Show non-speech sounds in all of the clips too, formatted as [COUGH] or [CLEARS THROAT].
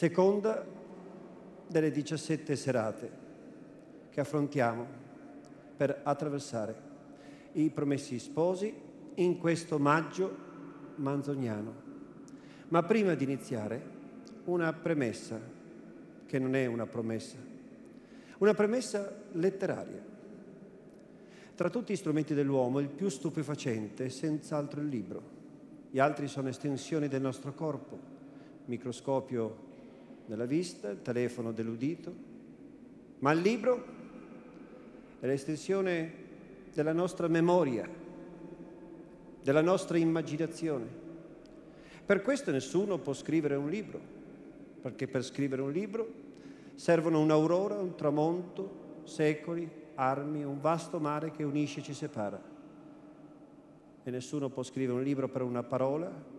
seconda delle 17 serate che affrontiamo per attraversare i promessi sposi in questo maggio manzoniano. Ma prima di iniziare, una premessa, che non è una promessa, una premessa letteraria. Tra tutti gli strumenti dell'uomo, il più stupefacente è senz'altro il libro. Gli altri sono estensioni del nostro corpo, microscopio della vista, il telefono dell'udito, ma il libro è l'estensione della nostra memoria, della nostra immaginazione. Per questo nessuno può scrivere un libro, perché per scrivere un libro servono un'aurora, un tramonto, secoli, armi, un vasto mare che unisce e ci separa. E nessuno può scrivere un libro per una parola,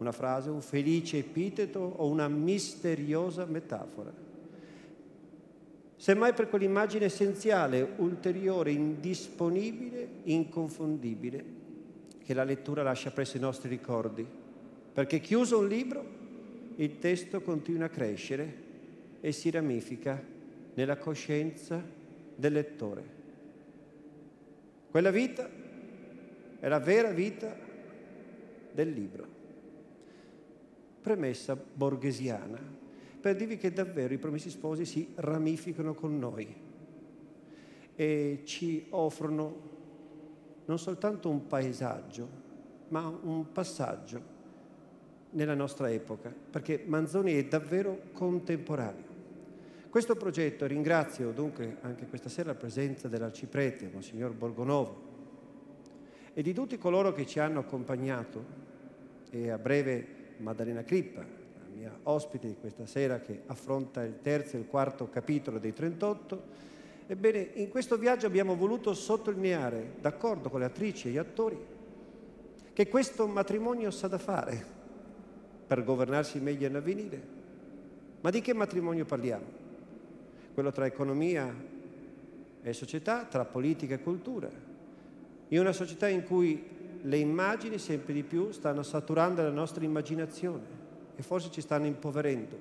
una frase, un felice epiteto o una misteriosa metafora. Semmai per quell'immagine essenziale, ulteriore, indisponibile, inconfondibile, che la lettura lascia presso i nostri ricordi. Perché chiuso un libro, il testo continua a crescere e si ramifica nella coscienza del lettore. Quella vita è la vera vita del libro. Premessa borghesiana per dirvi che davvero i promessi sposi si ramificano con noi e ci offrono non soltanto un paesaggio, ma un passaggio nella nostra epoca, perché Manzoni è davvero contemporaneo. Questo progetto, ringrazio dunque anche questa sera la presenza dell'arciprete, Monsignor Borgonovo, e di tutti coloro che ci hanno accompagnato, e a breve Maddalena Crippa, la mia ospite di questa sera che affronta il terzo e il quarto capitolo dei 38. Ebbene, in questo viaggio abbiamo voluto sottolineare, d'accordo con le attrici e gli attori, che questo matrimonio sa da fare per governarsi meglio in avvenire. Ma di che matrimonio parliamo? quello tra economia e società, tra politica e cultura. In una società in cui le immagini sempre di più stanno saturando la nostra immaginazione e forse ci stanno impoverendo.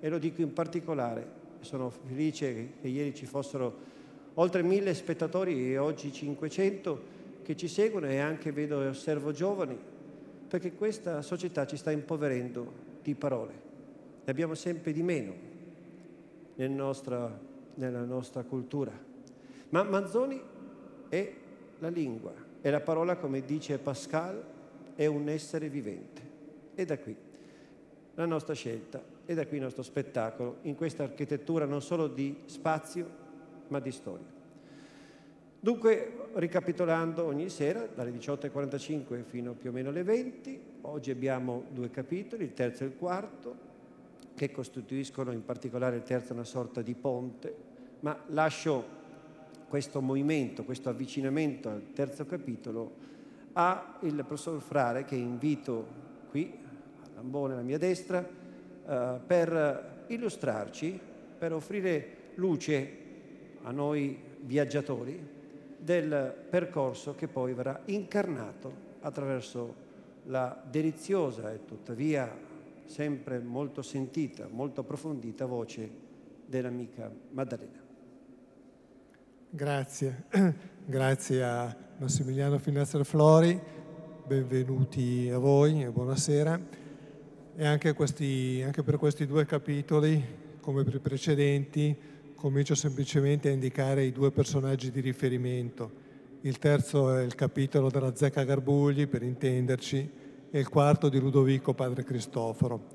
E lo dico in particolare, sono felice che ieri ci fossero oltre mille spettatori e oggi 500 che ci seguono e anche vedo e osservo giovani, perché questa società ci sta impoverendo di parole. Ne abbiamo sempre di meno nel nostra, nella nostra cultura. Ma Manzoni è la lingua, è la parola, come dice Pascal, è un essere vivente. E da qui la nostra scelta, e da qui il nostro spettacolo, in questa architettura non solo di spazio, ma di storia. Dunque, ricapitolando ogni sera, dalle 18.45 fino più o meno alle 20, oggi abbiamo due capitoli, il terzo e il quarto, che costituiscono in particolare il terzo una sorta di ponte, ma lascio questo movimento, questo avvicinamento al terzo capitolo a il professor Frare che invito qui, a Lambone alla mia destra, eh, per illustrarci, per offrire luce a noi viaggiatori del percorso che poi verrà incarnato attraverso la deliziosa e tuttavia sempre molto sentita, molto approfondita voce dell'amica Maddalena. Grazie, [CLEARS THROAT] grazie a Massimiliano Finestro Flori, benvenuti a voi e buonasera. E anche, questi, anche per questi due capitoli, come per i precedenti, comincio semplicemente a indicare i due personaggi di riferimento. Il terzo è il capitolo della Zecca Garbugli, per intenderci, e il quarto di Ludovico Padre Cristoforo.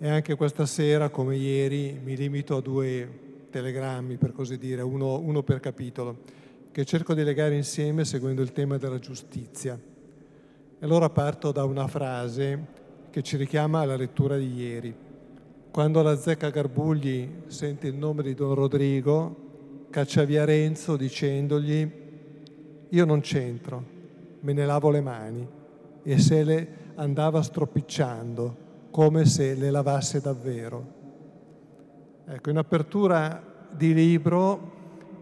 E anche questa sera, come ieri, mi limito a due telegrammi, per così dire, uno, uno per capitolo, che cerco di legare insieme seguendo il tema della giustizia. E allora parto da una frase che ci richiama alla lettura di ieri. quando la zecca Garbugli sente il nome di Don Rodrigo, caccia via Renzo dicendogli io non c'entro, me ne lavo le mani e se le andava stropicciando come se le lavasse davvero. Ecco, in apertura di libro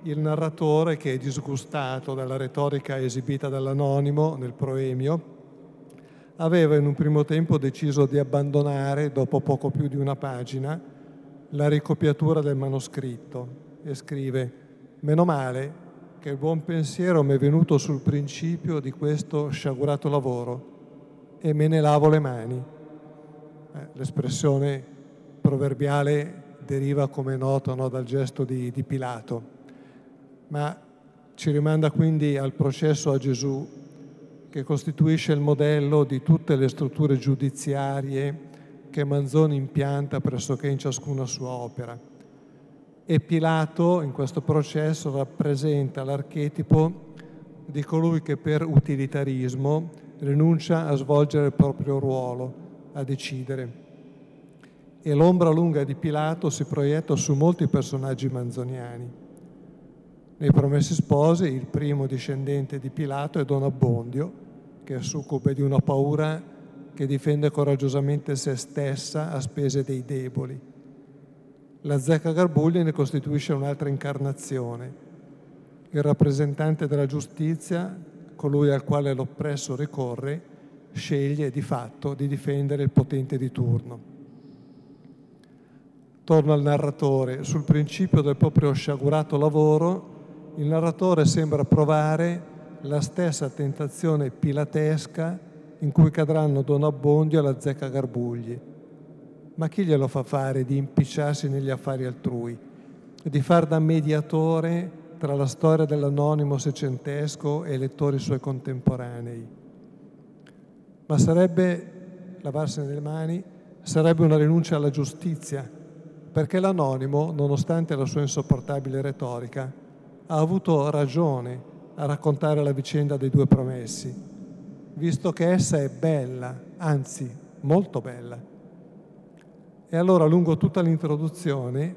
il narratore, che è disgustato dalla retorica esibita dall'anonimo nel proemio, aveva in un primo tempo deciso di abbandonare, dopo poco più di una pagina, la ricopiatura del manoscritto e scrive Meno male che il buon pensiero mi è venuto sul principio di questo sciagurato lavoro e me ne lavo le mani. Eh, l'espressione proverbiale deriva, come noto, no, dal gesto di, di Pilato, ma ci rimanda quindi al processo a Gesù che costituisce il modello di tutte le strutture giudiziarie che Manzoni impianta pressoché in ciascuna sua opera. E Pilato in questo processo rappresenta l'archetipo di colui che per utilitarismo rinuncia a svolgere il proprio ruolo, a decidere. E l'ombra lunga di Pilato si proietta su molti personaggi manzoniani. Nei Promessi Sposi il primo discendente di Pilato è Don Abbondio, che è succube di una paura che difende coraggiosamente se stessa a spese dei deboli. La zecca Garbugli ne costituisce un'altra incarnazione, il rappresentante della giustizia, colui al quale l'oppresso ricorre, sceglie di fatto di difendere il potente di turno. Torno al narratore. Sul principio del proprio sciagurato lavoro, il narratore sembra provare la stessa tentazione pilatesca in cui cadranno Don Abbondio e la zecca Garbugli. Ma chi glielo fa fare di impicciarsi negli affari altrui, di far da mediatore tra la storia dell'anonimo secentesco e i lettori suoi contemporanei? Ma sarebbe, lavarsene le mani, sarebbe una rinuncia alla giustizia, perché l'anonimo, nonostante la sua insopportabile retorica, ha avuto ragione a raccontare la vicenda dei due promessi, visto che essa è bella, anzi molto bella. E allora lungo tutta l'introduzione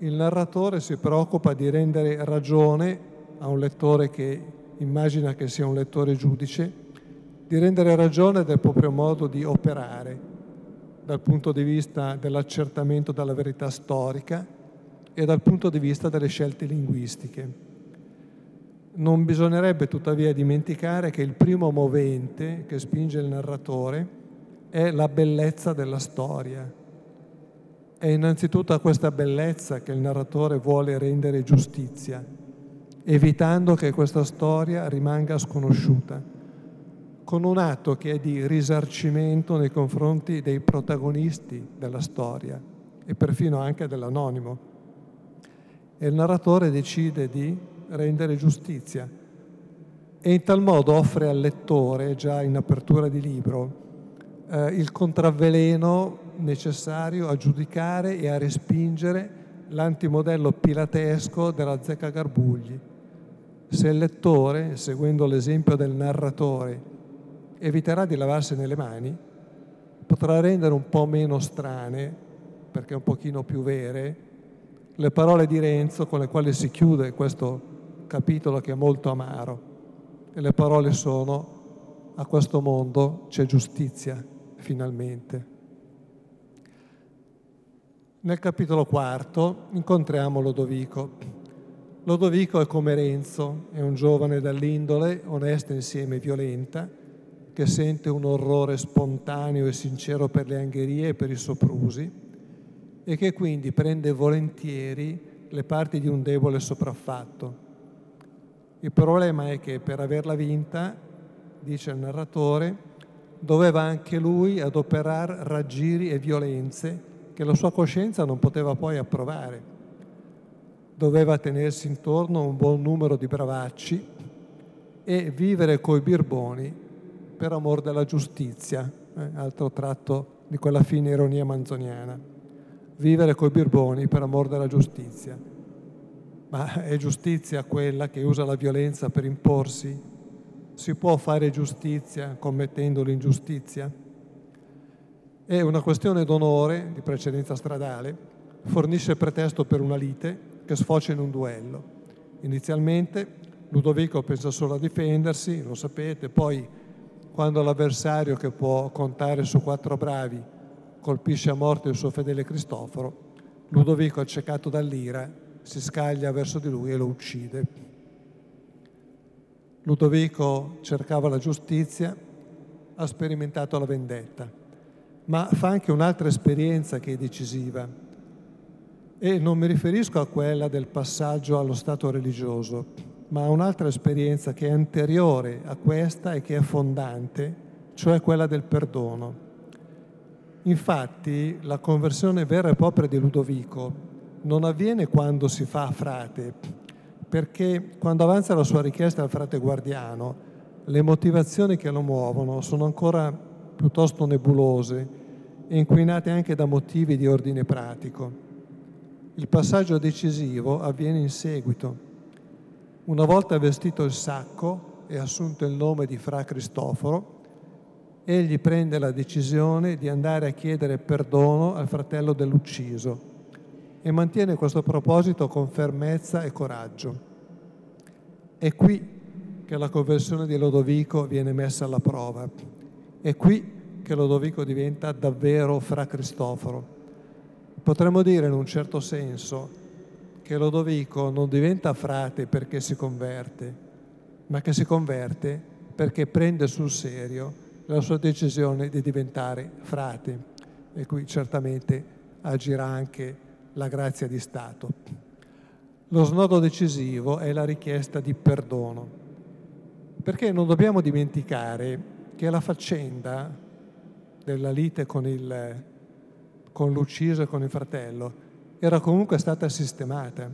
il narratore si preoccupa di rendere ragione a un lettore che immagina che sia un lettore giudice, di rendere ragione del proprio modo di operare dal punto di vista dell'accertamento della verità storica e dal punto di vista delle scelte linguistiche. Non bisognerebbe tuttavia dimenticare che il primo movente che spinge il narratore è la bellezza della storia. È innanzitutto a questa bellezza che il narratore vuole rendere giustizia, evitando che questa storia rimanga sconosciuta, con un atto che è di risarcimento nei confronti dei protagonisti della storia e perfino anche dell'anonimo. E il narratore decide di rendere giustizia e in tal modo offre al lettore, già in apertura di libro, eh, il contravveleno necessario a giudicare e a respingere l'antimodello pilatesco della zecca Garbugli. Se il lettore, seguendo l'esempio del narratore, eviterà di lavarsene le mani, potrà rendere un po' meno strane, perché un pochino più vere, le parole di Renzo con le quali si chiude questo capitolo che è molto amaro e le parole sono a questo mondo c'è giustizia finalmente. Nel capitolo quarto incontriamo Lodovico. Lodovico è come Renzo, è un giovane dall'indole onesta insieme violenta, che sente un orrore spontaneo e sincero per le angherie e per i soprusi e che quindi prende volentieri le parti di un debole sopraffatto il problema è che per averla vinta, dice il narratore, doveva anche lui adoperare raggiri e violenze che la sua coscienza non poteva poi approvare. Doveva tenersi intorno un buon numero di bravacci e vivere coi birboni per amor della giustizia, eh, altro tratto di quella fine ironia manzoniana. Vivere coi birboni per amor della giustizia ma è giustizia quella che usa la violenza per imporsi? Si può fare giustizia commettendo l'ingiustizia? È una questione d'onore, di precedenza stradale, fornisce pretesto per una lite che sfocia in un duello. Inizialmente Ludovico pensa solo a difendersi, lo sapete, poi quando l'avversario che può contare su quattro bravi colpisce a morte il suo fedele Cristoforo, Ludovico, accecato dall'ira, si scaglia verso di lui e lo uccide. Ludovico cercava la giustizia, ha sperimentato la vendetta, ma fa anche un'altra esperienza che è decisiva. E non mi riferisco a quella del passaggio allo stato religioso, ma un'altra esperienza che è anteriore a questa e che è fondante, cioè quella del perdono. Infatti la conversione vera e propria di Ludovico non avviene quando si fa frate, perché quando avanza la sua richiesta al frate guardiano, le motivazioni che lo muovono sono ancora piuttosto nebulose e inquinate anche da motivi di ordine pratico. Il passaggio decisivo avviene in seguito. Una volta vestito il sacco e assunto il nome di Fra Cristoforo, egli prende la decisione di andare a chiedere perdono al fratello dell'ucciso e mantiene questo proposito con fermezza e coraggio. È qui che la conversione di Lodovico viene messa alla prova. È qui che Lodovico diventa davvero fra Cristoforo. Potremmo dire in un certo senso che Lodovico non diventa frate perché si converte, ma che si converte perché prende sul serio la sua decisione di diventare frate e qui certamente agirà anche la grazia di Stato. Lo snodo decisivo è la richiesta di perdono, perché non dobbiamo dimenticare che la faccenda della lite con, il, con l'ucciso e con il fratello era comunque stata sistemata.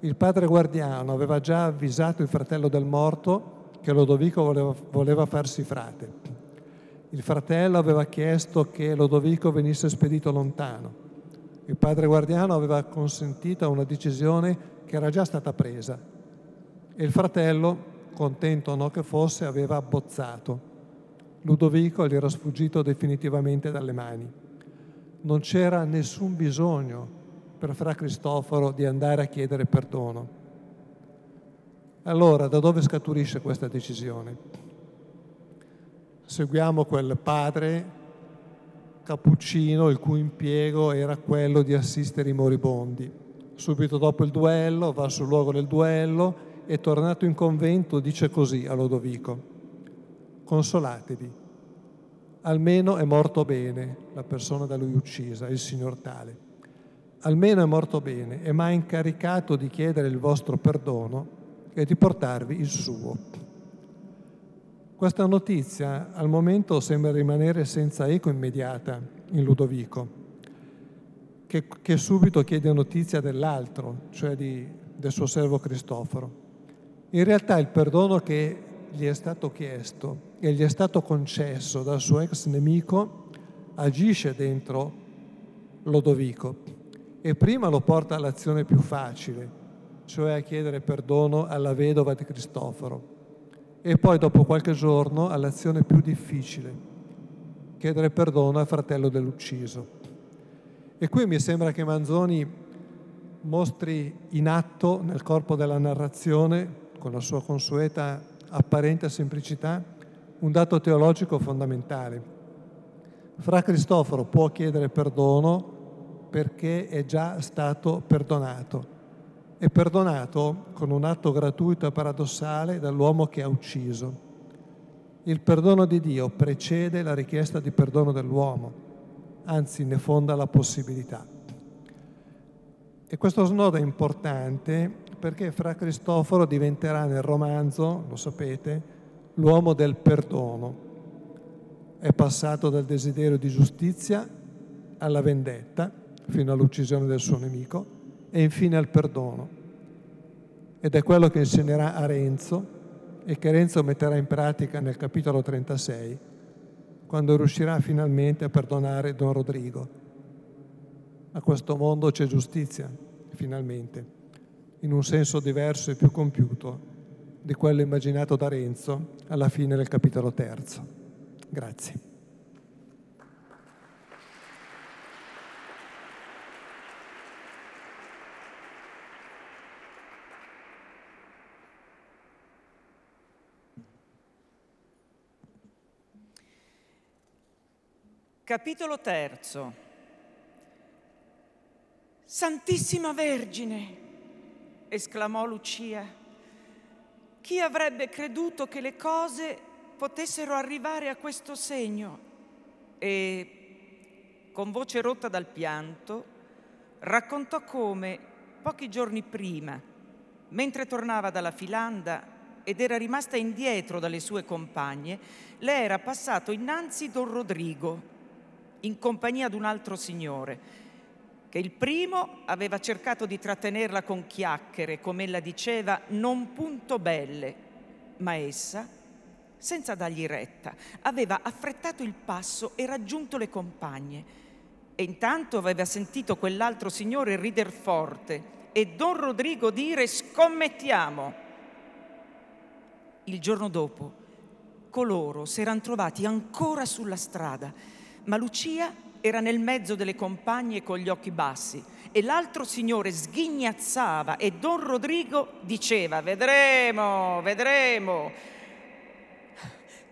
Il padre guardiano aveva già avvisato il fratello del morto che Lodovico voleva, voleva farsi frate il fratello aveva chiesto che Lodovico venisse spedito lontano. Il padre guardiano aveva consentito a una decisione che era già stata presa e il fratello, contento o no che fosse, aveva abbozzato. Ludovico gli era sfuggito definitivamente dalle mani. Non c'era nessun bisogno per Fra Cristoforo di andare a chiedere perdono. Allora, da dove scaturisce questa decisione? seguiamo quel padre cappuccino il cui impiego era quello di assistere i moribondi. Subito dopo il duello va sul luogo del duello e tornato in convento dice così a Lodovico, consolatevi, almeno è morto bene la persona da lui uccisa, il signor tale, almeno è morto bene e mi ha incaricato di chiedere il vostro perdono e di portarvi il suo. Questa notizia al momento sembra rimanere senza eco immediata in Ludovico, che, che subito chiede notizia dell'altro, cioè di, del suo servo Cristoforo. In realtà il perdono che gli è stato chiesto e gli è stato concesso dal suo ex nemico agisce dentro Lodovico e prima lo porta all'azione più facile, cioè a chiedere perdono alla vedova di Cristoforo e poi dopo qualche giorno all'azione più difficile, chiedere perdono al fratello dell'ucciso. E qui mi sembra che Manzoni mostri in atto nel corpo della narrazione, con la sua consueta apparente semplicità, un dato teologico fondamentale. Fra Cristoforo può chiedere perdono perché è già stato perdonato è perdonato con un atto gratuito e paradossale dall'uomo che ha ucciso. Il perdono di Dio precede la richiesta di perdono dell'uomo, anzi ne fonda la possibilità. E questo snodo è importante perché Fra Cristoforo diventerà nel romanzo, lo sapete, l'uomo del perdono. È passato dal desiderio di giustizia alla vendetta, fino all'uccisione del suo nemico, e infine al perdono. Ed è quello che insegnerà a Renzo e che Renzo metterà in pratica nel capitolo 36, quando riuscirà finalmente a perdonare Don Rodrigo. A questo mondo c'è giustizia, finalmente, in un senso diverso e più compiuto di quello immaginato da Renzo alla fine del capitolo terzo. Grazie. Capitolo terzo. Santissima Vergine, esclamò Lucia, chi avrebbe creduto che le cose potessero arrivare a questo segno? E, con voce rotta dal pianto, raccontò come, pochi giorni prima, mentre tornava dalla filanda ed era rimasta indietro dalle sue compagne, le era passato innanzi Don Rodrigo, in compagnia di un altro signore, che il primo aveva cercato di trattenerla con chiacchiere, come ella diceva, non punto belle, ma essa, senza dargli retta, aveva affrettato il passo e raggiunto le compagne. E intanto aveva sentito quell'altro signore rider forte e Don Rodrigo dire scommettiamo. Il giorno dopo coloro si erano trovati ancora sulla strada ma Lucia era nel mezzo delle compagne con gli occhi bassi e l'altro signore sghignazzava e Don Rodrigo diceva vedremo, vedremo.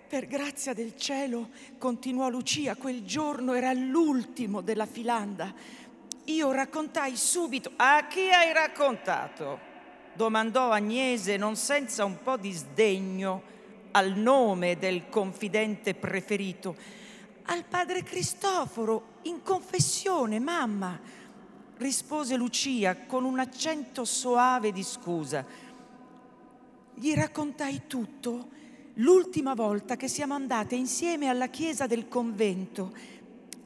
Per grazia del cielo, continuò Lucia, quel giorno era l'ultimo della filanda. Io raccontai subito. A chi hai raccontato? domandò Agnese non senza un po' di sdegno al nome del confidente preferito al padre Cristoforo in confessione, mamma, rispose Lucia con un accento soave di scusa. Gli raccontai tutto l'ultima volta che siamo andate insieme alla chiesa del convento.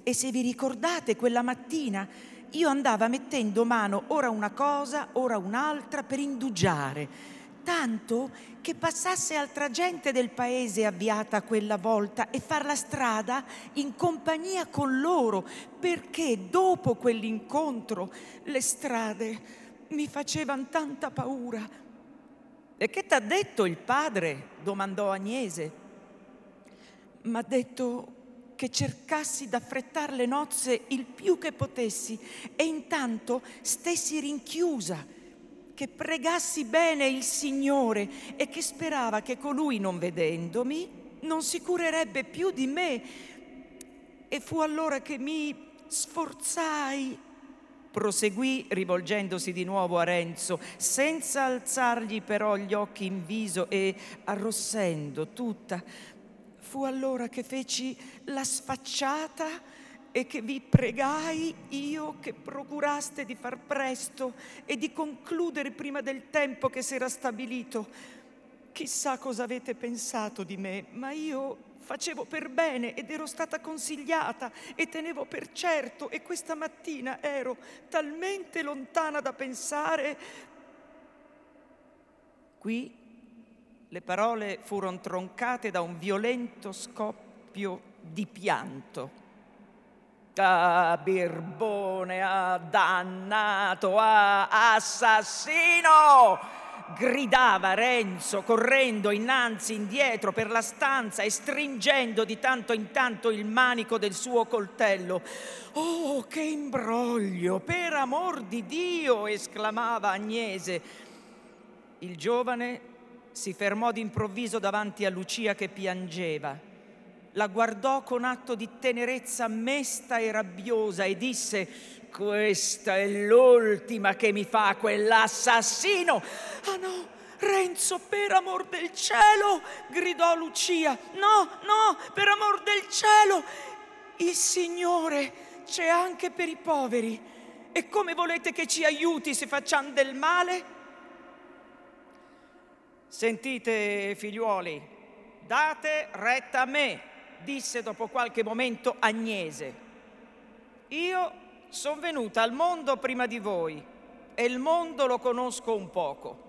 E se vi ricordate quella mattina io andava mettendo mano ora una cosa, ora un'altra per indugiare tanto che passasse altra gente del paese avviata quella volta e far la strada in compagnia con loro, perché dopo quell'incontro le strade mi facevano tanta paura. E che t'ha detto il padre? domandò Agnese. M'ha detto che cercassi d'affrettare le nozze il più che potessi e intanto stessi rinchiusa che pregassi bene il Signore e che sperava che colui non vedendomi non si curerebbe più di me. E fu allora che mi sforzai, proseguì rivolgendosi di nuovo a Renzo, senza alzargli però gli occhi in viso e arrossendo tutta. Fu allora che feci la sfacciata e che vi pregai io che procuraste di far presto e di concludere prima del tempo che si era stabilito. Chissà cosa avete pensato di me, ma io facevo per bene ed ero stata consigliata e tenevo per certo e questa mattina ero talmente lontana da pensare. Qui le parole furono troncate da un violento scoppio di pianto Ah, birbone, ah, dannato, ah, assassino! gridava Renzo correndo innanzi indietro per la stanza e stringendo di tanto in tanto il manico del suo coltello. Oh, che imbroglio! Per amor di Dio! esclamava Agnese. Il giovane si fermò d'improvviso davanti a Lucia che piangeva la guardò con atto di tenerezza mesta e rabbiosa e disse questa è l'ultima che mi fa quell'assassino. Ah no, Renzo, per amor del cielo, gridò Lucia. No, no, per amor del cielo. Il Signore c'è anche per i poveri. E come volete che ci aiuti se facciamo del male? Sentite, figliuoli, date retta a me disse dopo qualche momento Agnese. Io sono venuta al mondo prima di voi e il mondo lo conosco un poco.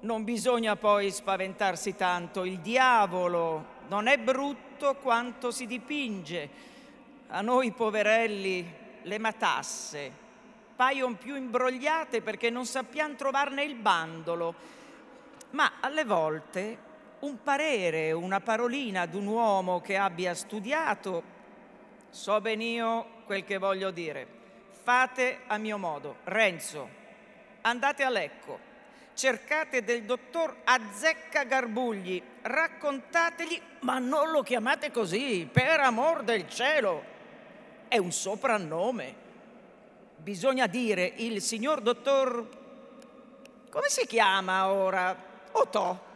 Non bisogna poi spaventarsi tanto, il diavolo non è brutto quanto si dipinge. A noi poverelli le matasse paiono più imbrogliate perché non sappiamo trovarne il bandolo, ma alle volte un parere, una parolina ad un uomo che abbia studiato, so ben io quel che voglio dire. Fate a mio modo. Renzo, andate a Lecco, cercate del dottor Azzecca Garbugli, raccontategli, ma non lo chiamate così, per amor del cielo. è un soprannome. Bisogna dire il signor dottor... Come si chiama ora? Otò.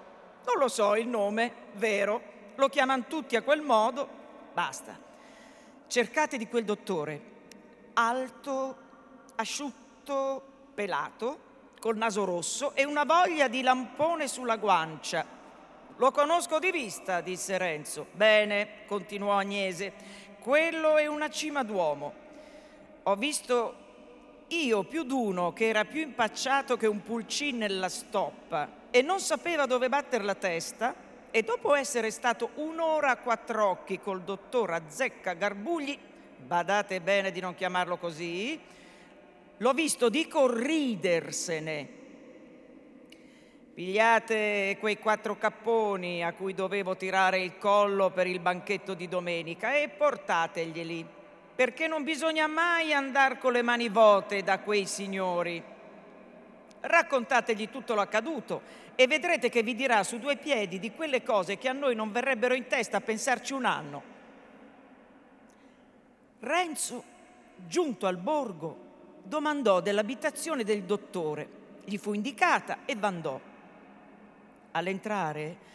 Non lo so il nome, vero. Lo chiamano tutti a quel modo. Basta. Cercate di quel dottore. Alto, asciutto, pelato, col naso rosso e una voglia di lampone sulla guancia. Lo conosco di vista, disse Renzo. Bene, continuò Agnese, quello è una cima d'uomo. Ho visto io più d'uno che era più impacciato che un pulcin nella stoppa e non sapeva dove batter la testa e dopo essere stato un'ora a quattro occhi col dottor Azzecca Garbugli, badate bene di non chiamarlo così, l'ho visto, dico, ridersene. Pigliate quei quattro capponi a cui dovevo tirare il collo per il banchetto di domenica e portateglieli, perché non bisogna mai andare con le mani vuote da quei signori. Raccontategli tutto l'accaduto e vedrete che vi dirà su due piedi di quelle cose che a noi non verrebbero in testa a pensarci un anno. Renzo, giunto al borgo, domandò dell'abitazione del dottore. Gli fu indicata e vandò. All'entrare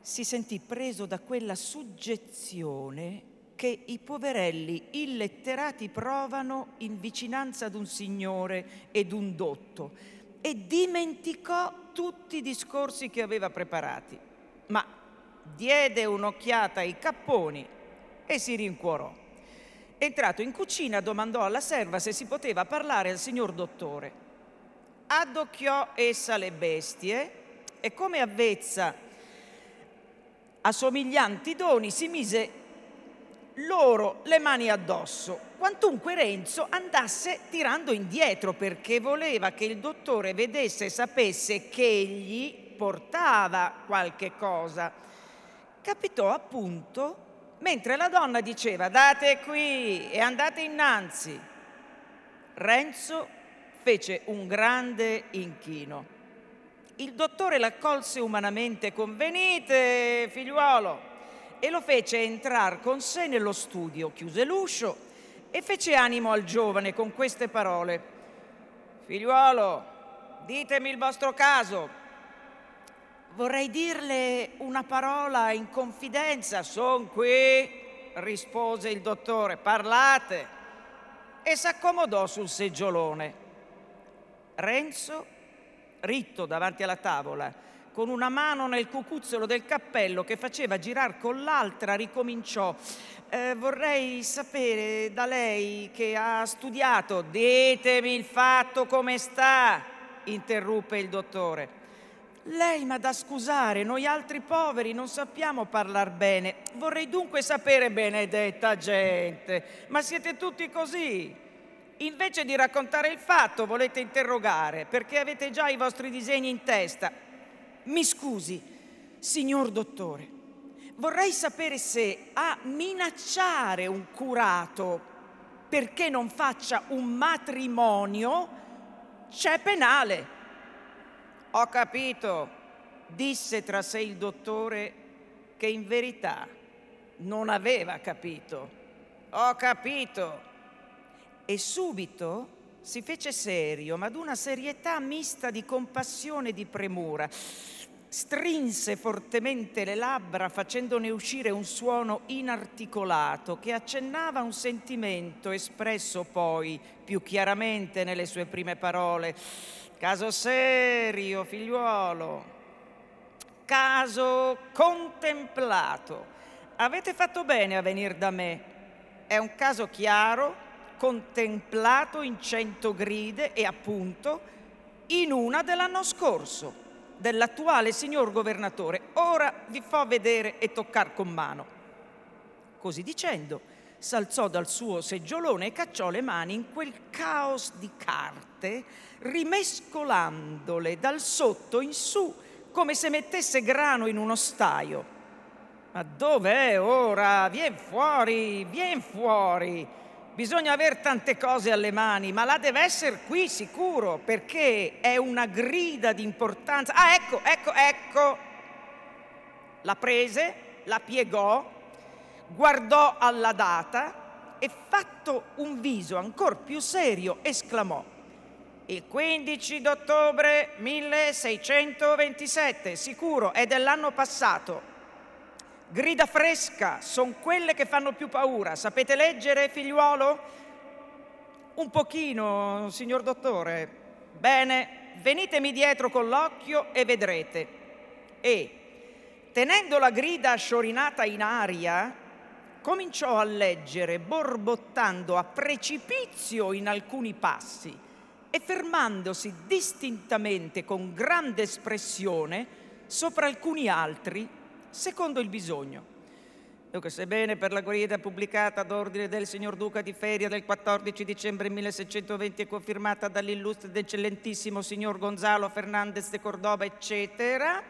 si sentì preso da quella suggezione che i poverelli illetterati provano in vicinanza ad un signore ed un dotto e dimenticò tutti i discorsi che aveva preparati, ma diede un'occhiata ai capponi e si rincuorò. Entrato in cucina domandò alla serva se si poteva parlare al signor dottore. Addocchiò essa le bestie e come avvezza a somiglianti doni si mise loro le mani addosso, quantunque Renzo andasse tirando indietro perché voleva che il dottore vedesse e sapesse che egli portava qualche cosa. Capitò appunto mentre la donna diceva date qui e andate innanzi. Renzo fece un grande inchino. Il dottore l'accolse umanamente con venite, figliuolo, e lo fece entrare con sé nello studio, chiuse l'uscio e fece animo al giovane con queste parole. Figliuolo, ditemi il vostro caso. Vorrei dirle una parola in confidenza. Son qui, rispose il dottore, parlate. E s'accomodò sul seggiolone. Renzo ritto davanti alla tavola, con una mano nel cucuzzolo del cappello che faceva girar con l'altra, ricominciò. Eh, vorrei sapere da lei che ha studiato, ditemi il fatto come sta, interruppe il dottore. Lei m'ha da scusare, noi altri poveri non sappiamo parlare bene. Vorrei dunque sapere, benedetta gente, ma siete tutti così? Invece di raccontare il fatto volete interrogare perché avete già i vostri disegni in testa. Mi scusi, signor dottore, vorrei sapere se a minacciare un curato perché non faccia un matrimonio c'è penale. Ho capito, disse tra sé il dottore che in verità non aveva capito. Ho capito e subito si fece serio, ma d'una serietà mista di compassione e di premura. Strinse fortemente le labbra facendone uscire un suono inarticolato che accennava un sentimento espresso poi più chiaramente nelle sue prime parole. Caso serio, figliuolo, caso contemplato. Avete fatto bene a venire da me. È un caso chiaro, contemplato in cento gride e appunto in una dell'anno scorso, dell'attuale signor governatore. Ora vi fo vedere e toccar con mano. Così dicendo, s'alzò dal suo seggiolone e cacciò le mani in quel caos di carte, rimescolandole dal sotto in su come se mettesse grano in uno staio. Ma dov'è ora? Vien fuori, vien fuori! Bisogna avere tante cose alle mani, ma la deve essere qui sicuro, perché è una grida di importanza. Ah, ecco, ecco, ecco. La prese, la piegò, guardò alla data, e fatto un viso ancor più serio esclamò il 15 d'ottobre 1627, sicuro, è dell'anno passato. Grida fresca, sono quelle che fanno più paura. Sapete leggere, figliuolo? Un pochino, signor dottore. Bene, venitemi dietro con l'occhio e vedrete. E, tenendo la grida sciorinata in aria, cominciò a leggere, borbottando a precipizio in alcuni passi e fermandosi distintamente con grande espressione sopra alcuni altri, secondo il bisogno. Dunque, sebbene per la guida pubblicata ad ordine del signor Duca di Feria del 14 dicembre 1620 e confermata dall'illustre ed eccellentissimo signor Gonzalo Fernandez de Cordoba, eccetera,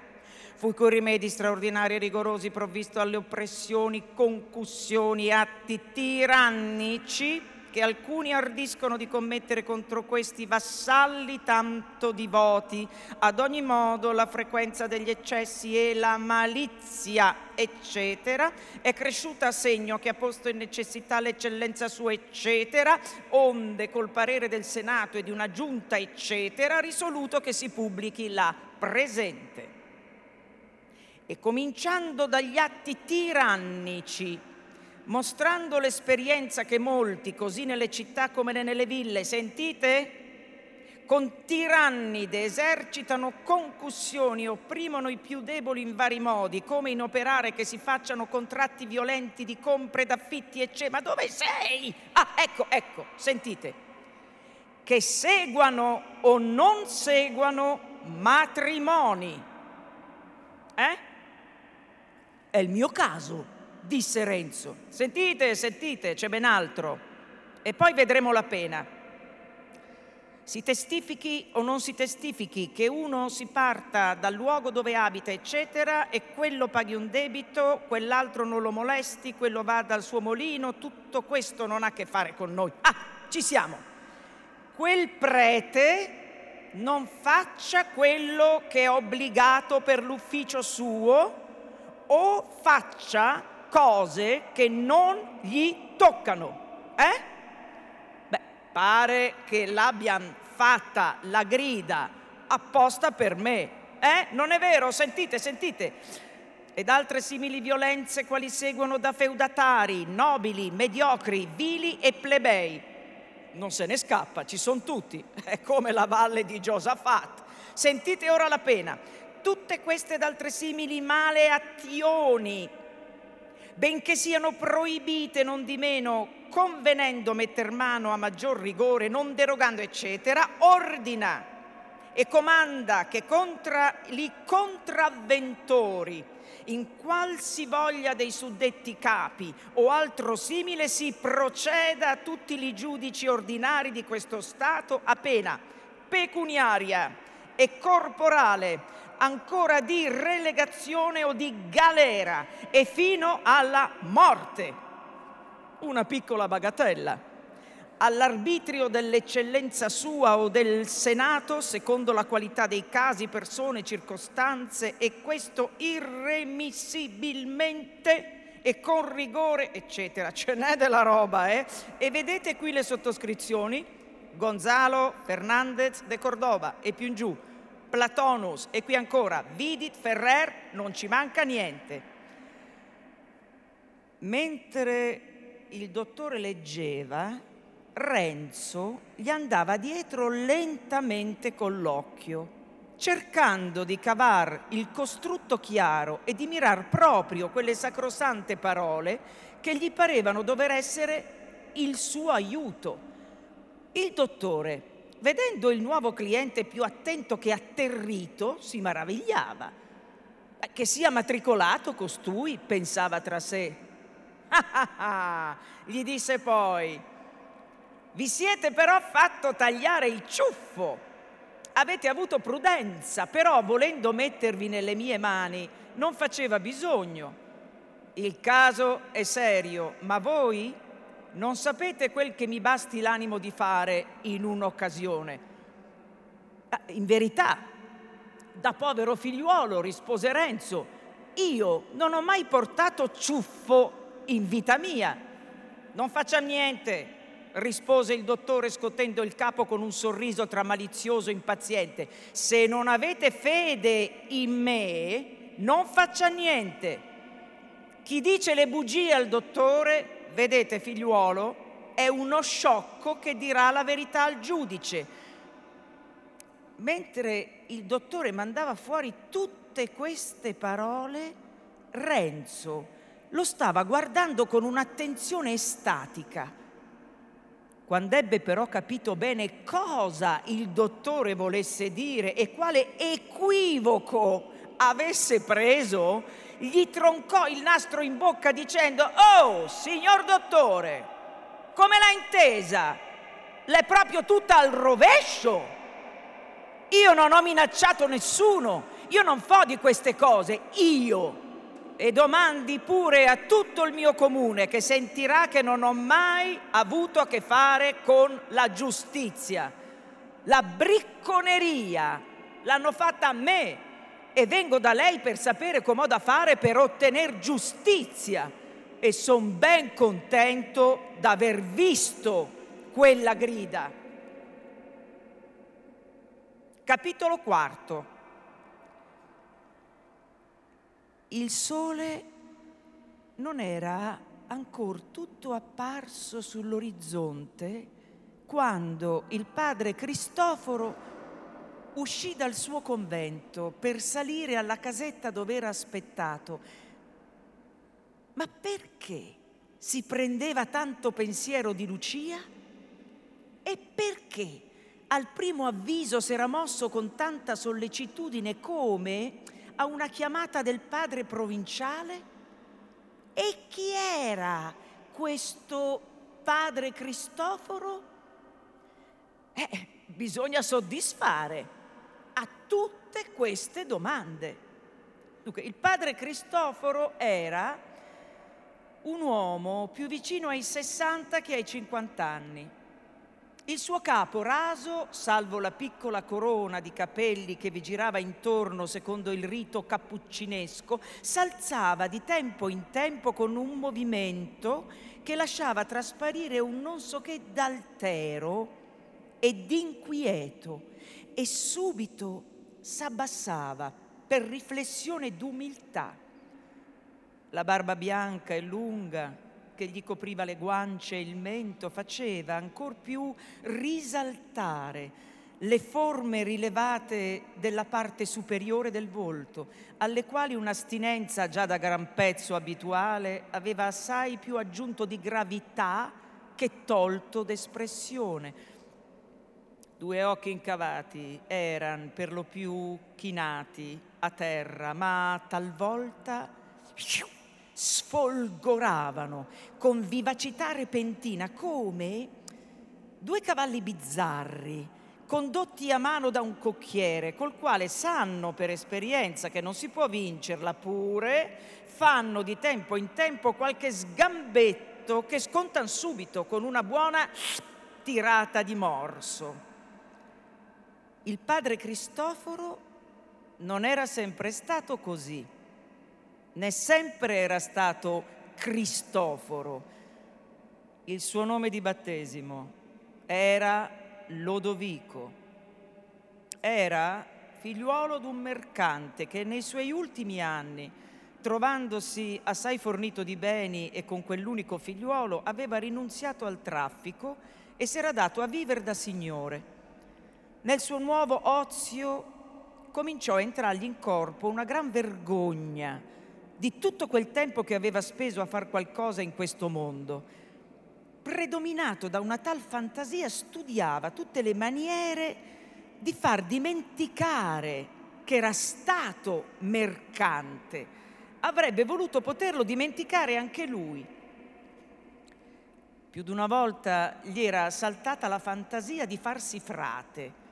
fu con rimedi straordinari e rigorosi provvisto alle oppressioni, concussioni atti tirannici che alcuni ardiscono di commettere contro questi vassalli tanto divoti. Ad ogni modo la frequenza degli eccessi e la malizia, eccetera, è cresciuta a segno che ha posto in necessità l'eccellenza sua, eccetera, onde col parere del Senato e di una giunta, eccetera, ha risoluto che si pubblichi la presente. E cominciando dagli atti tirannici, mostrando l'esperienza che molti, così nelle città come nelle ville, sentite? Con tirannide esercitano concussioni, opprimono i più deboli in vari modi, come in operare che si facciano contratti violenti di compre d'affitti e c'è. Ma dove sei? Ah, ecco, ecco, sentite. Che seguano o non seguano matrimoni. Eh? È il mio caso disse Renzo. Sentite, sentite, c'è ben altro. E poi vedremo la pena. Si testifichi o non si testifichi che uno si parta dal luogo dove abita, eccetera, e quello paghi un debito, quell'altro non lo molesti, quello vada al suo molino, tutto questo non ha a che fare con noi. Ah, ci siamo. Quel prete non faccia quello che è obbligato per l'ufficio suo o faccia cose che non gli toccano. Eh? Beh, pare che l'abbiano fatta la grida apposta per me. Eh? Non è vero? Sentite, sentite. Ed altre simili violenze quali seguono da feudatari, nobili, mediocri, vili e plebei. Non se ne scappa, ci sono tutti. [LAUGHS] È come la valle di Giosafat. Sentite ora la pena. Tutte queste ed altre simili maleazioni benché siano proibite non di meno, convenendo metter mano a maggior rigore, non derogando, eccetera, ordina e comanda che contra i contravventori in qualsivoglia dei suddetti capi o altro simile si proceda a tutti i giudici ordinari di questo Stato a pena pecuniaria e corporale ancora di relegazione o di galera e fino alla morte. Una piccola bagatella. All'arbitrio dell'eccellenza sua o del Senato, secondo la qualità dei casi, persone, circostanze, e questo irremissibilmente e con rigore, eccetera. Ce n'è della roba, eh? E vedete qui le sottoscrizioni? Gonzalo Fernandez de Cordova e più in giù Platonus e qui ancora Vidit Ferrer, non ci manca niente. Mentre il dottore leggeva, Renzo gli andava dietro lentamente con l'occhio, cercando di cavar il costrutto chiaro e di mirar proprio quelle sacrosante parole che gli parevano dover essere il suo aiuto. Il dottore vedendo il nuovo cliente più attento che atterrito, si maravigliava. Che sia matricolato costui, pensava tra sé. Ah, ah, ah, gli disse poi, vi siete però fatto tagliare il ciuffo. Avete avuto prudenza, però volendo mettervi nelle mie mani non faceva bisogno. Il caso è serio, ma voi non sapete quel che mi basti l'animo di fare in un'occasione. Ah, in verità, da povero figliuolo, rispose Renzo, io non ho mai portato ciuffo in vita mia. non faccia niente, rispose il dottore scotendo il capo con un sorriso tra malizioso e impaziente. Se non avete fede in me, non faccia niente. Chi dice le bugie al dottore, vedete figliuolo, è uno sciocco che dirà la verità al giudice. Mentre il dottore mandava fuori tutte queste parole, Renzo lo stava guardando con un'attenzione estatica. Quando ebbe però capito bene cosa il dottore volesse dire e quale equivoco avesse preso, gli troncò il nastro in bocca dicendo, Oh, signor dottore, come l'ha intesa? L'è proprio tutta al rovescio. Io non ho minacciato nessuno, io non fo di queste cose, io. E domandi pure a tutto il mio comune che sentirà che non ho mai avuto a che fare con la giustizia. La bricconeria l'hanno fatta a me e vengo da lei per sapere come ho da fare per ottenere giustizia e sono ben contento d'aver visto quella grida. Capitolo quarto. Il sole non era ancora tutto apparso sull'orizzonte quando il padre Cristoforo uscì dal suo convento per salire alla casetta dove era aspettato. Ma perché si prendeva tanto pensiero di Lucia? E perché al primo avviso si era mosso con tanta sollecitudine come a una chiamata del padre provinciale? E chi era questo padre Cristoforo? Eh, bisogna soddisfare tutte queste domande. Dunque, il padre Cristoforo era un uomo più vicino ai 60 che ai 50 anni. Il suo capo raso, salvo la piccola corona di capelli che vi girava intorno secondo il rito cappuccinesco, s'alzava di tempo in tempo con un movimento che lasciava trasparire un non so che d'altero e d'inquieto e subito s'abbassava per riflessione d'umiltà. La barba bianca e lunga che gli copriva le guance e il mento faceva ancor più risaltare le forme rilevate della parte superiore del volto, alle quali un'astinenza già da gran pezzo abituale aveva assai più aggiunto di gravità che tolto d'espressione Due occhi incavati erano per lo più chinati a terra, ma talvolta sfolgoravano con vivacità repentina come due cavalli bizzarri condotti a mano da un cocchiere col quale sanno per esperienza che non si può vincerla pure, fanno di tempo in tempo qualche sgambetto che scontano subito con una buona tirata di morso il padre Cristoforo non era sempre stato così, né sempre era stato Cristoforo. Il suo nome di battesimo era Lodovico. Era figliuolo di un mercante che nei suoi ultimi anni, trovandosi assai fornito di beni e con quell'unico figliuolo, aveva rinunziato al traffico e si era dato a vivere da signore nel suo nuovo ozio cominciò a entrargli in corpo una gran vergogna di tutto quel tempo che aveva speso a far qualcosa in questo mondo. Predominato da una tal fantasia, studiava tutte le maniere di far dimenticare che era stato mercante. Avrebbe voluto poterlo dimenticare anche lui. Più di una volta gli era saltata la fantasia di farsi frate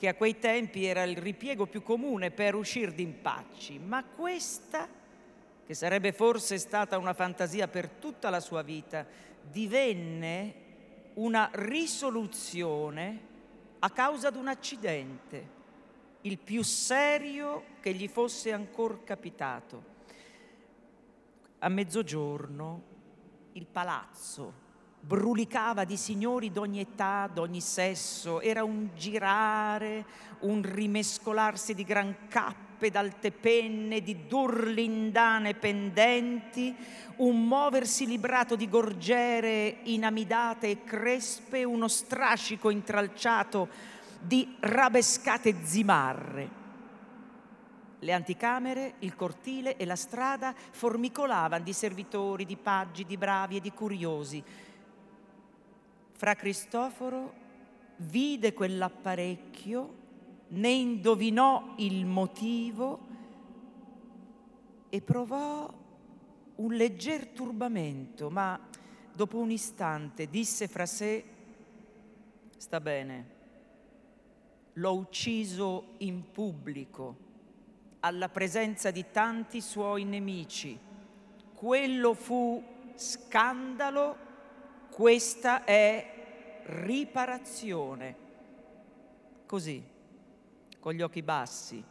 che a quei tempi era il ripiego più comune per uscire d'impacci, ma questa, che sarebbe forse stata una fantasia per tutta la sua vita, divenne una risoluzione a causa di un accidente, il più serio che gli fosse ancora capitato. A mezzogiorno il palazzo brulicava di signori d'ogni età, d'ogni sesso, era un girare, un rimescolarsi di gran cappe d'alte penne, di durlindane pendenti, un muoversi librato di gorgiere inamidate e crespe, uno strascico intralciato di rabescate zimarre. Le anticamere, il cortile e la strada formicolavano di servitori, di paggi, di bravi e di curiosi. Fra Cristoforo vide quell'apparecchio, ne indovinò il motivo e provò un legger turbamento, ma dopo un istante disse fra sé, sta bene, l'ho ucciso in pubblico alla presenza di tanti suoi nemici. Quello fu scandalo, questa è riparazione. Così, con gli occhi bassi,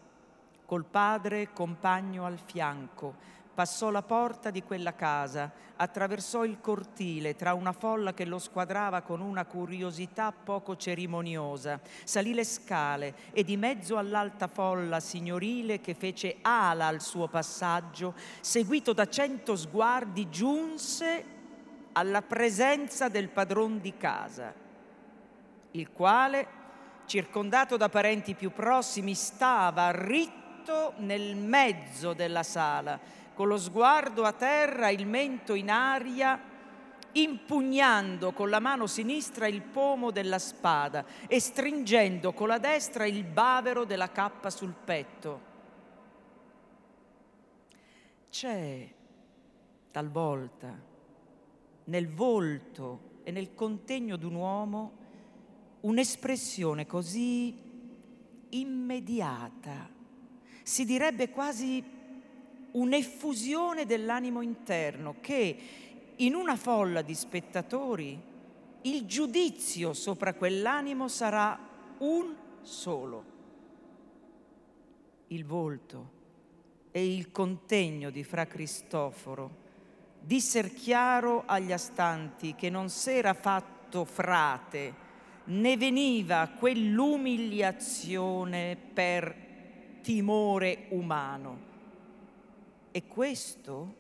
col padre compagno al fianco, passò la porta di quella casa, attraversò il cortile tra una folla che lo squadrava con una curiosità poco cerimoniosa, salì le scale e di mezzo all'alta folla signorile che fece ala al suo passaggio, seguito da cento sguardi, giunse alla presenza del padron di casa, il quale, circondato da parenti più prossimi, stava ritto nel mezzo della sala con lo sguardo a terra, il mento in aria, impugnando con la mano sinistra il pomo della spada e stringendo con la destra il bavero della cappa sul petto. C'è talvolta nel volto e nel contegno d'un uomo un'espressione così immediata, si direbbe quasi un'effusione dell'animo interno che in una folla di spettatori il giudizio sopra quell'animo sarà un solo. Il volto e il contegno di Fra Cristoforo disser chiaro agli astanti che non s'era fatto frate, né veniva quell'umiliazione per timore umano. E questo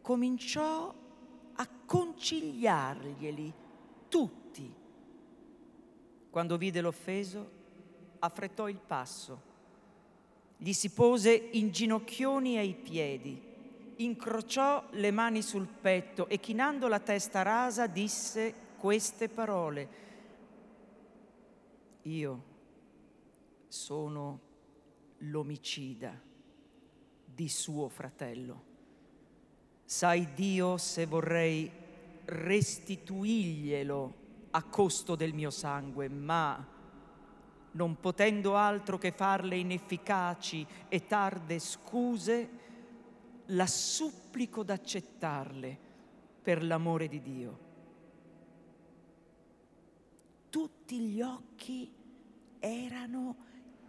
cominciò a conciliarglieli tutti. Quando vide l'offeso, affrettò il passo, gli si pose in ginocchioni ai piedi, incrociò le mani sul petto e chinando la testa rasa disse queste parole. Io sono l'omicida di suo fratello. Sai Dio se vorrei restituirglielo a costo del mio sangue, ma non potendo altro che farle inefficaci e tarde scuse, la supplico d'accettarle per l'amore di Dio. Tutti gli occhi erano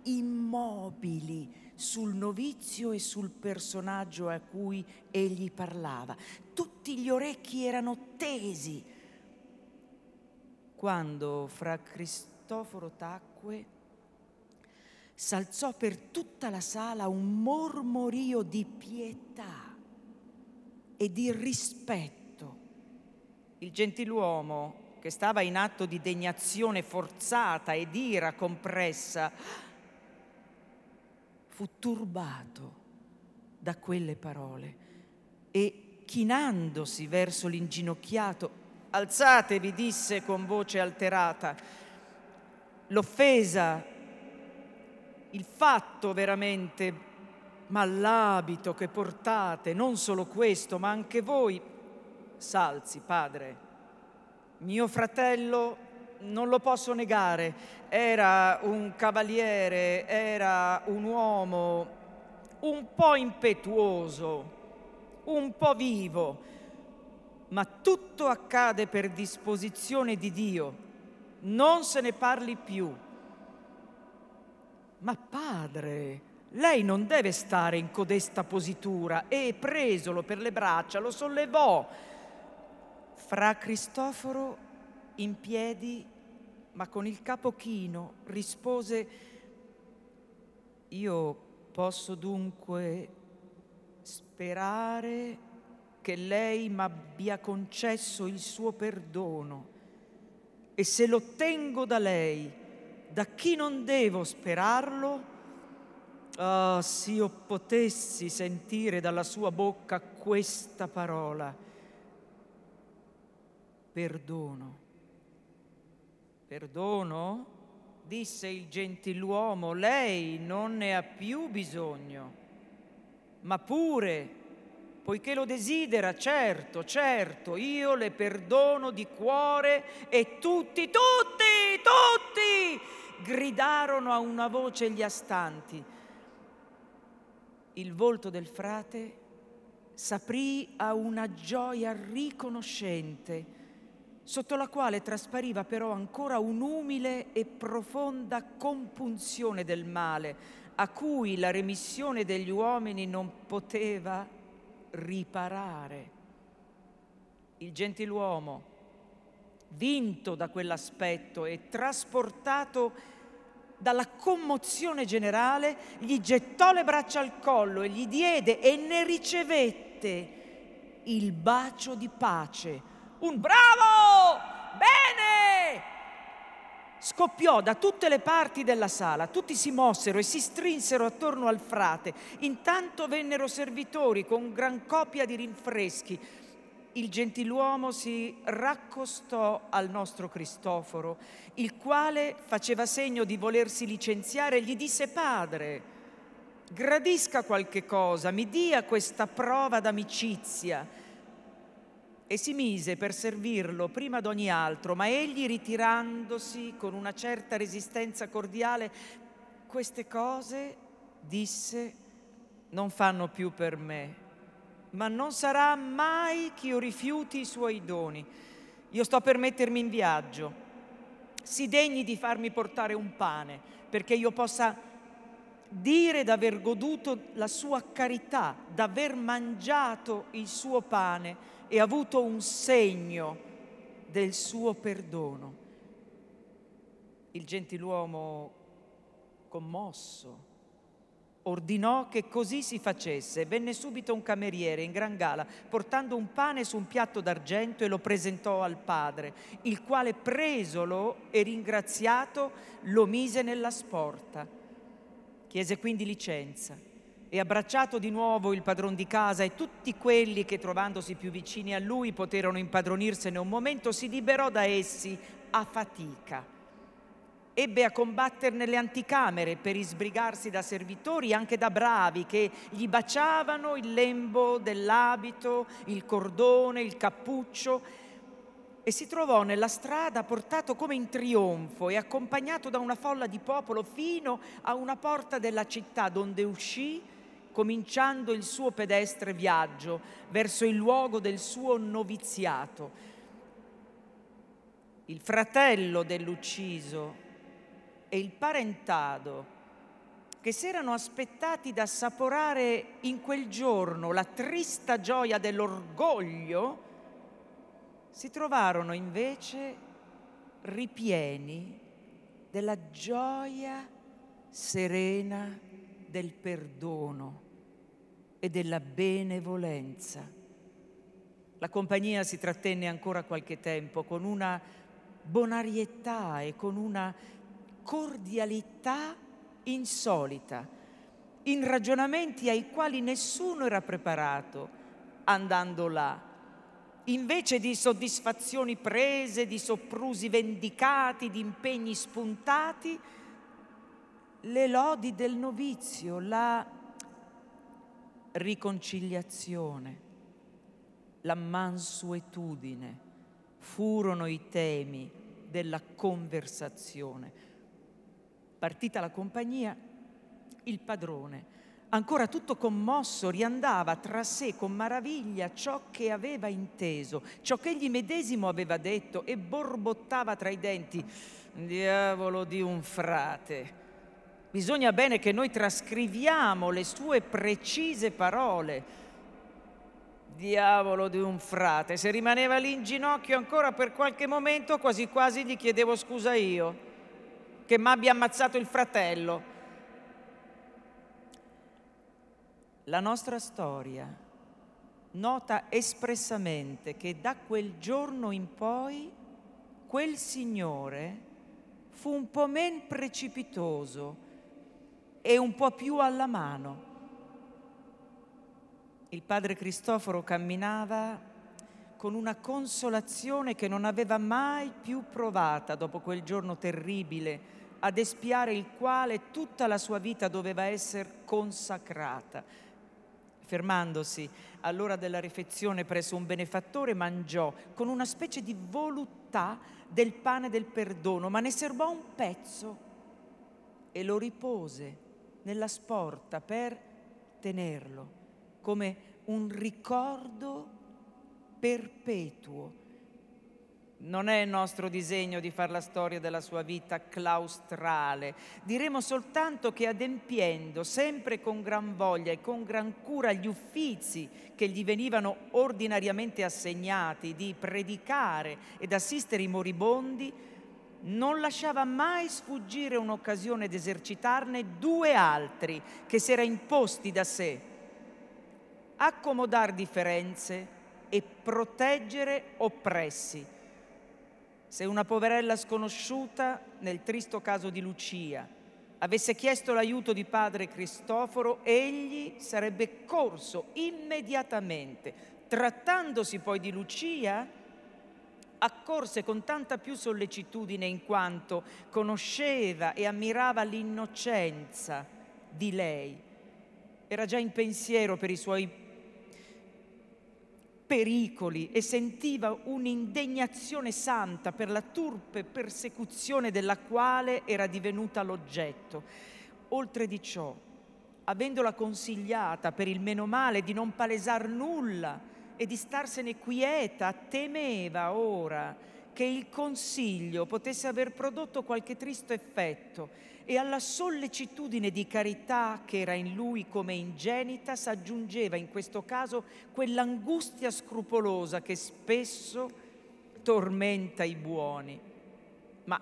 immobili sul novizio e sul personaggio a cui egli parlava. Tutti gli orecchi erano tesi. Quando fra Cristoforo tacque, s'alzò per tutta la sala un mormorio di pietà e di rispetto. Il gentiluomo, che stava in atto di degnazione forzata ed ira compressa, fu turbato da quelle parole e chinandosi verso l'inginocchiato, alzatevi, disse con voce alterata, l'offesa, il fatto veramente, ma l'abito che portate, non solo questo, ma anche voi, salzi, padre, mio fratello non lo posso negare, era un cavaliere, era un uomo un po' impetuoso, un po' vivo, ma tutto accade per disposizione di Dio, non se ne parli più. Ma padre, lei non deve stare in codesta positura. E presolo per le braccia lo sollevò. Fra Cristoforo in piedi, ma con il capo chino, rispose, io posso dunque sperare che lei m'abbia concesso il suo perdono. E se lo ottengo da lei, da chi non devo sperarlo, oh, se io potessi sentire dalla sua bocca questa parola, perdono. Perdono? disse il gentiluomo, lei non ne ha più bisogno, ma pure, poiché lo desidera, certo, certo, io le perdono di cuore e tutti, tutti, tutti gridarono a una voce gli astanti il volto del frate s'aprì a una gioia riconoscente, sotto la quale traspariva però ancora un'umile e profonda compunzione del male, a cui la remissione degli uomini non poteva riparare. Il gentiluomo, vinto da quell'aspetto e trasportato dalla commozione generale, gli gettò le braccia al collo e gli diede e ne ricevette il bacio di pace. Un bravo! Bene! Scoppiò da tutte le parti della sala, tutti si mossero e si strinsero attorno al frate. Intanto vennero servitori con gran copia di rinfreschi il gentiluomo si raccostò al nostro Cristoforo, il quale faceva segno di volersi licenziare gli disse padre, gradisca qualche cosa, mi dia questa prova d'amicizia. E si mise per servirlo prima d'ogni altro, ma egli ritirandosi con una certa resistenza cordiale, queste cose, disse, non fanno più per me ma non sarà mai che io rifiuti i suoi doni. Io sto per mettermi in viaggio. Si degni di farmi portare un pane, perché io possa dire d'aver goduto la sua carità, d'aver mangiato il suo pane e avuto un segno del suo perdono. Il gentiluomo commosso ordinò che così si facesse. Venne subito un cameriere in gran gala, portando un pane su un piatto d'argento e lo presentò al padre, il quale presolo e ringraziato lo mise nella sporta. Chiese quindi licenza e abbracciato di nuovo il padron di casa e tutti quelli che trovandosi più vicini a lui poterono impadronirsene un momento, si liberò da essi a fatica ebbe a combattere nelle anticamere per isbrigarsi da servitori, anche da bravi, che gli baciavano il lembo dell'abito, il cordone, il cappuccio, e si trovò nella strada portato come in trionfo e accompagnato da una folla di popolo fino a una porta della città, donde uscì cominciando il suo pedestre viaggio verso il luogo del suo noviziato. Il fratello dell'ucciso e il parentado che si erano aspettati da assaporare in quel giorno la trista gioia dell'orgoglio, si trovarono invece ripieni della gioia serena del perdono e della benevolenza. La compagnia si trattenne ancora qualche tempo con una bonarietà e con una cordialità insolita, in ragionamenti ai quali nessuno era preparato andando là. Invece di soddisfazioni prese, di soprusi vendicati, di impegni spuntati, le lodi del novizio, la riconciliazione, la mansuetudine furono i temi della conversazione Partita la compagnia, il padrone, ancora tutto commosso, riandava tra sé con maraviglia ciò che aveva inteso, ciò che egli medesimo aveva detto e borbottava tra i denti. Diavolo di un frate! Bisogna bene che noi trascriviamo le sue precise parole. Diavolo di un frate, se rimaneva lì in ginocchio ancora per qualche momento, quasi quasi gli chiedevo scusa io, che mi abbia ammazzato il fratello. La nostra storia nota espressamente che da quel giorno in poi quel signore fu un po' meno precipitoso e un po' più alla mano. Il padre Cristoforo camminava con una consolazione che non aveva mai più provata dopo quel giorno terribile ad espiare il quale tutta la sua vita doveva essere consacrata. Fermandosi all'ora della refezione presso un benefattore, mangiò con una specie di voluttà del pane del perdono, ma ne serbò un pezzo e lo ripose nella sporta per tenerlo come un ricordo perpetuo. Non è nostro disegno di fare la storia della sua vita claustrale. Diremo soltanto che adempiendo sempre con gran voglia e con gran cura gli uffizi che gli venivano ordinariamente assegnati di predicare ed assistere i moribondi, non lasciava mai sfuggire un'occasione di esercitarne due altri che si era imposti da sé. Accomodare differenze e proteggere oppressi. Se una poverella sconosciuta, nel tristo caso di Lucia, avesse chiesto l'aiuto di padre Cristoforo, egli sarebbe corso immediatamente. Trattandosi poi di Lucia, accorse con tanta più sollecitudine in quanto conosceva e ammirava l'innocenza di lei. Era già in pensiero per i suoi pericoli e sentiva un'indegnazione santa per la turpe persecuzione della quale era divenuta l'oggetto. Oltre di ciò, avendola consigliata per il meno male di non palesar nulla, e di starsene quieta, temeva ora che il consiglio potesse aver prodotto qualche tristo effetto e alla sollecitudine di carità che era in lui come ingenita s'aggiungeva in questo caso quell'angustia scrupolosa che spesso tormenta i buoni. Ma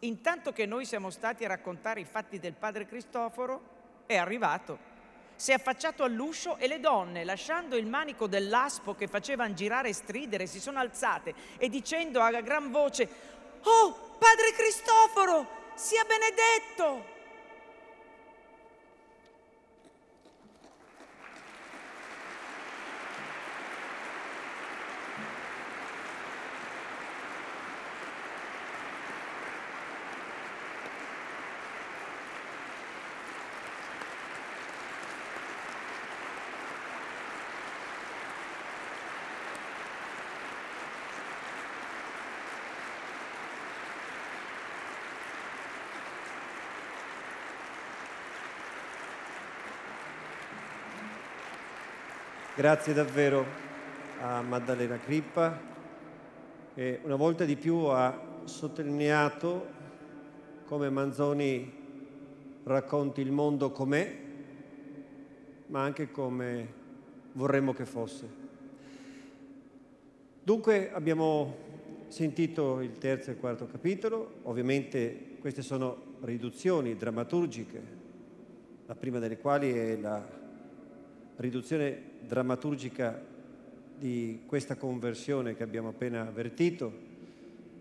intanto che noi siamo stati a raccontare i fatti del padre Cristoforo, è arrivato si è affacciato all'uscio e le donne, lasciando il manico dell'aspo che facevano girare e stridere, si sono alzate e dicendo a gran voce, Oh, padre Cristoforo, sia benedetto! Grazie davvero a Maddalena Crippa che una volta di più ha sottolineato come Manzoni racconti il mondo com'è, ma anche come vorremmo che fosse. Dunque abbiamo sentito il terzo e il quarto capitolo, ovviamente queste sono riduzioni drammaturgiche, la prima delle quali è la riduzione drammaturgica di questa conversione che abbiamo appena avvertito,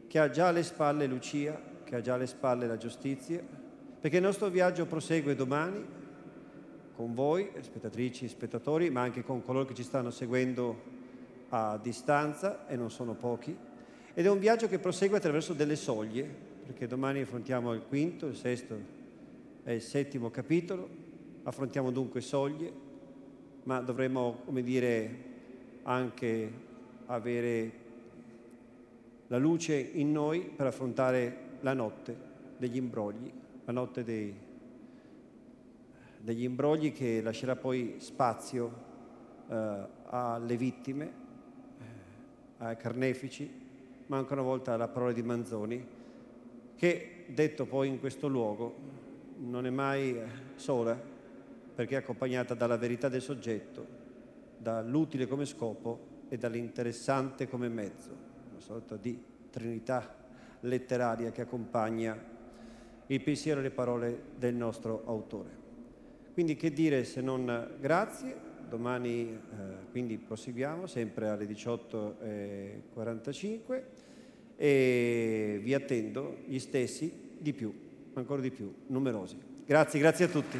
che ha già alle spalle Lucia, che ha già alle spalle la giustizia, perché il nostro viaggio prosegue domani con voi, spettatrici e spettatori, ma anche con coloro che ci stanno seguendo a distanza, e non sono pochi, ed è un viaggio che prosegue attraverso delle soglie, perché domani affrontiamo il quinto, il sesto e il settimo capitolo, affrontiamo dunque soglie, ma dovremmo, come dire, anche avere la luce in noi per affrontare la notte degli imbrogli, la notte dei, degli imbrogli che lascerà poi spazio eh, alle vittime, eh, ai carnefici, ma ancora una volta alla parola di Manzoni, che detto poi in questo luogo non è mai sola, perché è accompagnata dalla verità del soggetto dall'utile come scopo e dall'interessante come mezzo, una sorta di trinità letteraria che accompagna il pensiero e le parole del nostro autore. Quindi che dire se non grazie, domani eh, quindi proseguiamo sempre alle 18.45 e vi attendo gli stessi di più, ancora di più, numerosi. Grazie, grazie a tutti.